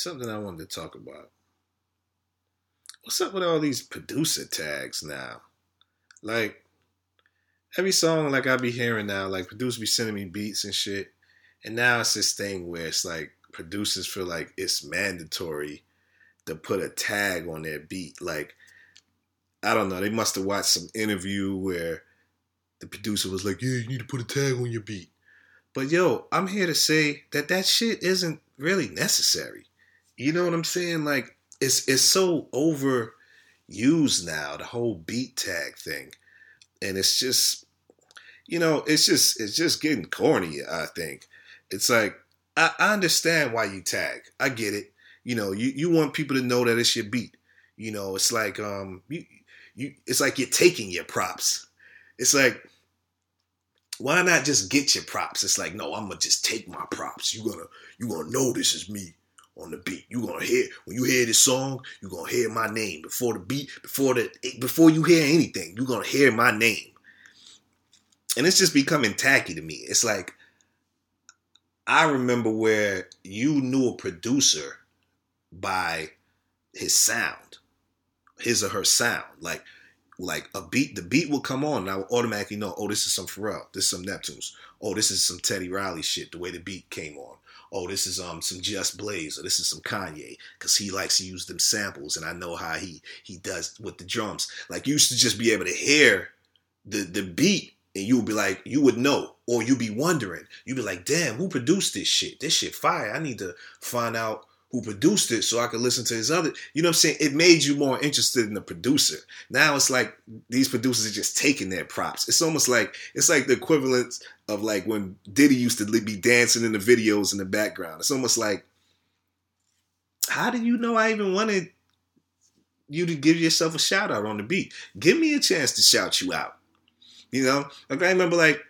something I wanted to talk about. What's up with all these producer tags now? Like every song, like I be hearing now, like producers be sending me beats and shit, and now it's this thing where it's like producers feel like it's mandatory to put a tag on their beat. Like I don't know, they must have watched some interview where the producer was like, "Yeah, you need to put a tag on your beat." But yo, I'm here to say that that shit isn't really necessary. You know what I'm saying? Like it's it's so overused now, the whole beat tag thing. And it's just you know, it's just it's just getting corny, I think. It's like I, I understand why you tag. I get it. You know, you, you want people to know that it's your beat. You know, it's like um you you it's like you're taking your props. It's like why not just get your props? It's like, no, I'm gonna just take my props. You gonna you gonna know this is me on the beat. You gonna hear when you hear this song, you gonna hear my name before the beat, before the before you hear anything. You gonna hear my name, and it's just becoming tacky to me. It's like I remember where you knew a producer by his sound, his or her sound, like like a beat, the beat will come on, and I will automatically know, oh, this is some Pharrell, this is some Neptunes, oh, this is some Teddy Riley shit. The way the beat came on, oh, this is um some Just Blaze, or this is some Kanye, because he likes to use them samples, and I know how he he does with the drums. Like you used to just be able to hear the the beat, and you would be like, you would know, or you'd be wondering, you'd be like, damn, who produced this shit? This shit fire. I need to find out who produced it so I could listen to his other. You know what I'm saying? It made you more interested in the producer. Now it's like these producers are just taking their props. It's almost like it's like the equivalent of like when Diddy used to be dancing in the videos in the background. It's almost like, how do you know I even wanted you to give yourself a shout out on the beat? Give me a chance to shout you out. You know, like I remember like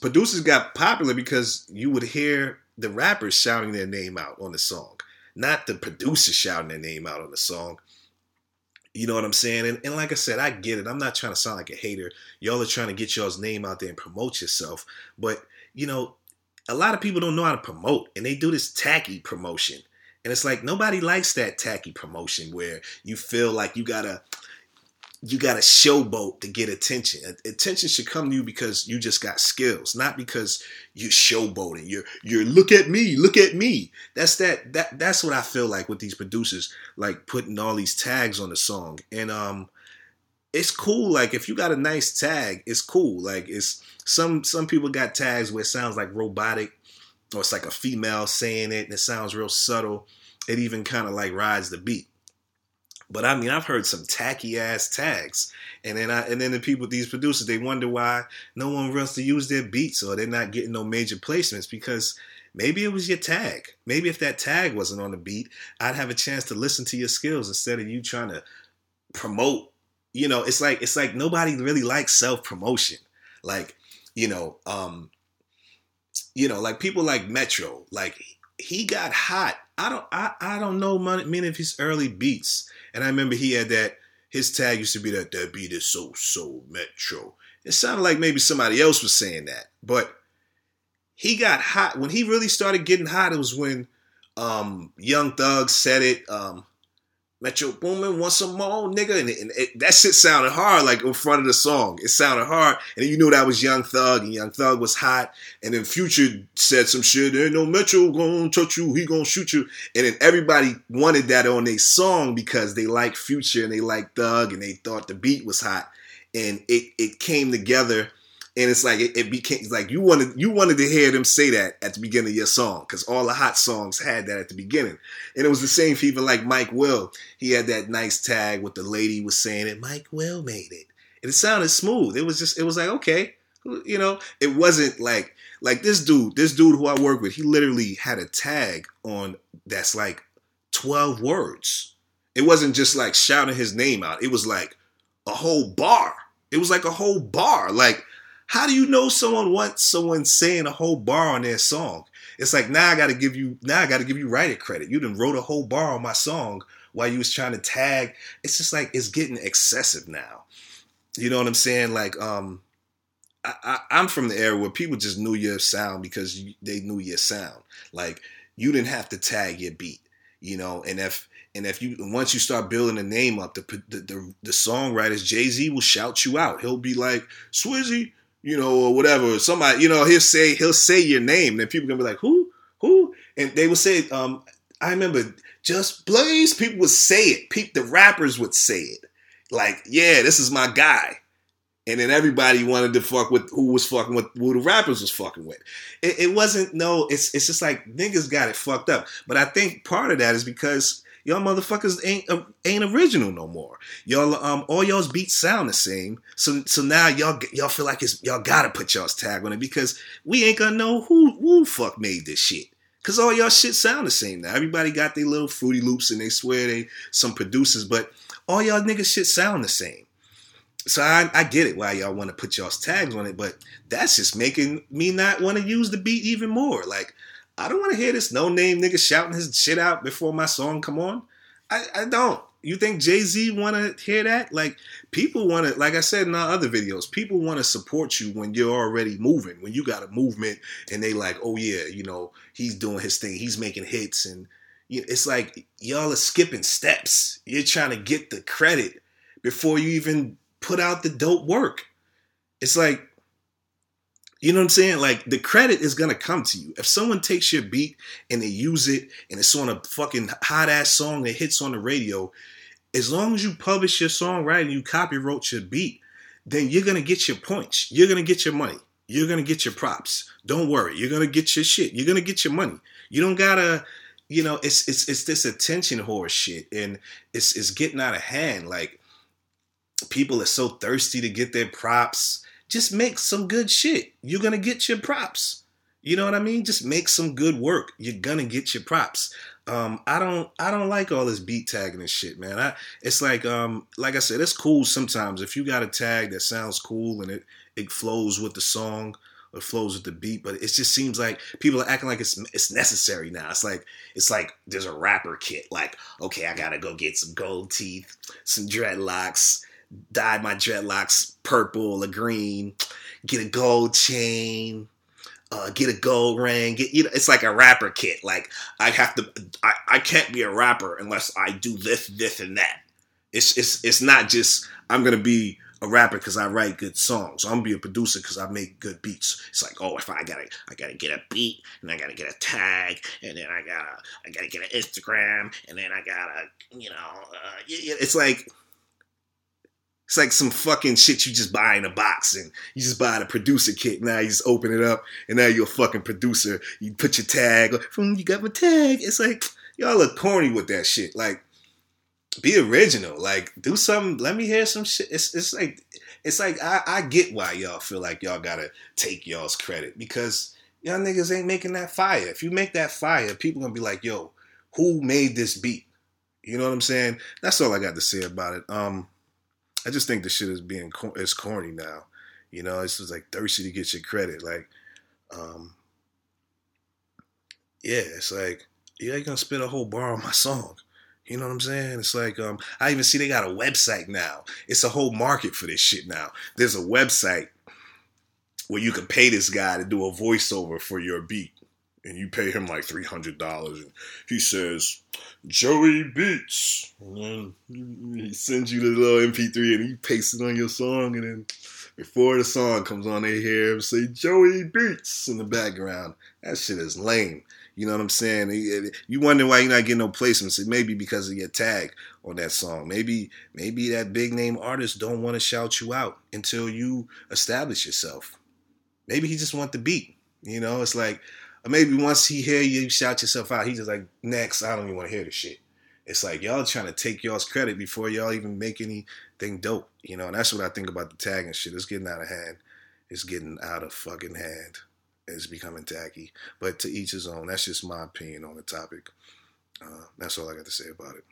producers got popular because you would hear the rappers shouting their name out on the song not the producer shouting their name out on the song. You know what I'm saying? And, and like I said, I get it. I'm not trying to sound like a hater. Y'all are trying to get y'all's name out there and promote yourself. But, you know, a lot of people don't know how to promote and they do this tacky promotion. And it's like nobody likes that tacky promotion where you feel like you gotta you got to showboat to get attention. Attention should come to you because you just got skills, not because you're showboating. You're you're look at me, look at me. That's that that that's what I feel like with these producers, like putting all these tags on the song. And um it's cool. Like if you got a nice tag, it's cool. Like it's some some people got tags where it sounds like robotic, or it's like a female saying it, and it sounds real subtle. It even kind of like rides the beat. But I mean, I've heard some tacky ass tags, and then I and then the people, these producers, they wonder why no one wants to use their beats or they're not getting no major placements because maybe it was your tag. Maybe if that tag wasn't on the beat, I'd have a chance to listen to your skills instead of you trying to promote. You know, it's like it's like nobody really likes self promotion. Like, you know, um, you know, like people like Metro, like he got hot. I don't I, I don't know many of his early beats and I remember he had that, his tag used to be that, that beat is so, so metro. It sounded like maybe somebody else was saying that. But he got hot. When he really started getting hot, it was when um, Young Thug said it. Um, Metro Boomin want some more, nigga, and, it, and it, that shit sounded hard, like in front of the song. It sounded hard, and you knew that was Young Thug, and Young Thug was hot. And then Future said some shit. Ain't no Metro gonna touch you, he gonna shoot you. And then everybody wanted that on their song because they like Future and they like Thug, and they thought the beat was hot, and it it came together and it's like it, it, became like you wanted you wanted to hear them say that at the beginning of your song because all the hot songs had that at the beginning, and it was the same for even like Mike Will. He had that nice tag with the lady was saying it. Mike Will made it, and it sounded smooth. It was just it was like okay, you know, it wasn't like like this dude, this dude who I work with. He literally had a tag on that's like twelve words. It wasn't just like shouting his name out. It was like a whole bar. It was like a whole bar, like how do you know someone wants someone saying a whole bar on their song? It's like now I got to give you now I got to give you writer credit. You done wrote a whole bar on my song while you was trying to tag. It's just like it's getting excessive now. You know what I'm saying? Like um, I, am from the era where people just knew your sound because you, they knew your sound. Like you didn't have to tag your beat. You know, and if and if you once you start building a name up, the the, the, the songwriters Jay Z will shout you out. He'll be like Swizzy, you know, or whatever. Somebody, you know, he'll say he'll say your name, then people gonna be like, who, who, and they will say, um, I remember Just Blaze. People would say it. People, the rappers would say it, like, yeah, this is my guy. And then everybody wanted to fuck with who was fucking with who the rappers was fucking with. It, it wasn't no. It's it's just like niggas got it fucked up. But I think part of that is because y'all motherfuckers ain't uh, ain't original no more. Y'all um all y'all's beats sound the same. So so now y'all y'all feel like it's y'all gotta put y'all's tag on it because we ain't gonna know who who fuck made this shit. Cause all y'all shit sound the same now. Everybody got their little fruity loops and they swear they some producers, but all y'all niggas shit sound the same. So I, I get it why y'all want to put y'all's tags on it, but that's just making me not want to use the beat even more. Like I don't want to hear this no name nigga shouting his shit out before my song come on. I, I don't. You think Jay Z want to hear that? Like people want to, like I said in our other videos, people want to support you when you're already moving, when you got a movement, and they like, oh yeah, you know, he's doing his thing, he's making hits, and you know, it's like y'all are skipping steps. You're trying to get the credit before you even put out the dope work. It's like you know what I'm saying? Like the credit is gonna come to you. If someone takes your beat and they use it and it's on a fucking hot ass song that hits on the radio, as long as you publish your song right and you copyright your beat, then you're gonna get your points. You're gonna get your money. You're gonna get your props. Don't worry. You're gonna get your shit. You're gonna get your money. You don't gotta, you know, it's it's it's this attention horse shit, and it's it's getting out of hand. Like people are so thirsty to get their props just make some good shit. You're gonna get your props. You know what I mean? Just make some good work. You're gonna get your props. Um, I don't I don't like all this beat tagging and shit, man. I it's like um like I said, it's cool sometimes if you got a tag that sounds cool and it it flows with the song or flows with the beat, but it just seems like people are acting like it's it's necessary now. It's like it's like there's a rapper kit. Like, okay, I gotta go get some gold teeth, some dreadlocks, dyed my dreadlocks purple or green, get a gold chain, uh, get a gold ring. Get you know, it's like a rapper kit. Like I have to, I, I can't be a rapper unless I do this, this, and that. It's it's it's not just I'm gonna be a rapper because I write good songs. I'm gonna be a producer because I make good beats. It's like, oh, if I gotta, I gotta get a beat, and I gotta get a tag, and then I gotta, I gotta get an Instagram, and then I gotta, you know, uh, it's like it's like some fucking shit you just buy in a box and you just buy the producer kit. Now you just open it up and now you're a fucking producer. You put your tag, you got my tag. It's like, y'all look corny with that shit. Like, be original. Like, do something. Let me hear some shit. It's, it's like, it's like, I, I get why y'all feel like y'all gotta take y'all's credit because y'all niggas ain't making that fire. If you make that fire, people gonna be like, yo, who made this beat? You know what I'm saying? That's all I got to say about it. Um, I just think the shit is being it's corny now. You know, it's just like thirsty to get your credit. Like, um, yeah, it's like you ain't gonna spit a whole bar on my song. You know what I'm saying? It's like um, I even see they got a website now. It's a whole market for this shit now. There's a website where you can pay this guy to do a voiceover for your beat and you pay him like three hundred dollars, and he says, "Joey Beats," and then he sends you the little MP3, and he pastes it on your song, and then before the song comes on, they hear him say "Joey Beats" in the background. That shit is lame. You know what I'm saying? You wonder why you're not getting no placements. It may be because of your tag on that song. Maybe maybe that big name artist don't want to shout you out until you establish yourself. Maybe he just want the beat. You know, it's like or maybe once he hear you shout yourself out, he's just like, next, I don't even want to hear this shit. It's like y'all trying to take y'all's credit before y'all even make anything dope. You know, and that's what I think about the tagging shit. It's getting out of hand. It's getting out of fucking hand. It's becoming tacky. But to each his own. That's just my opinion on the topic. Uh, that's all I got to say about it.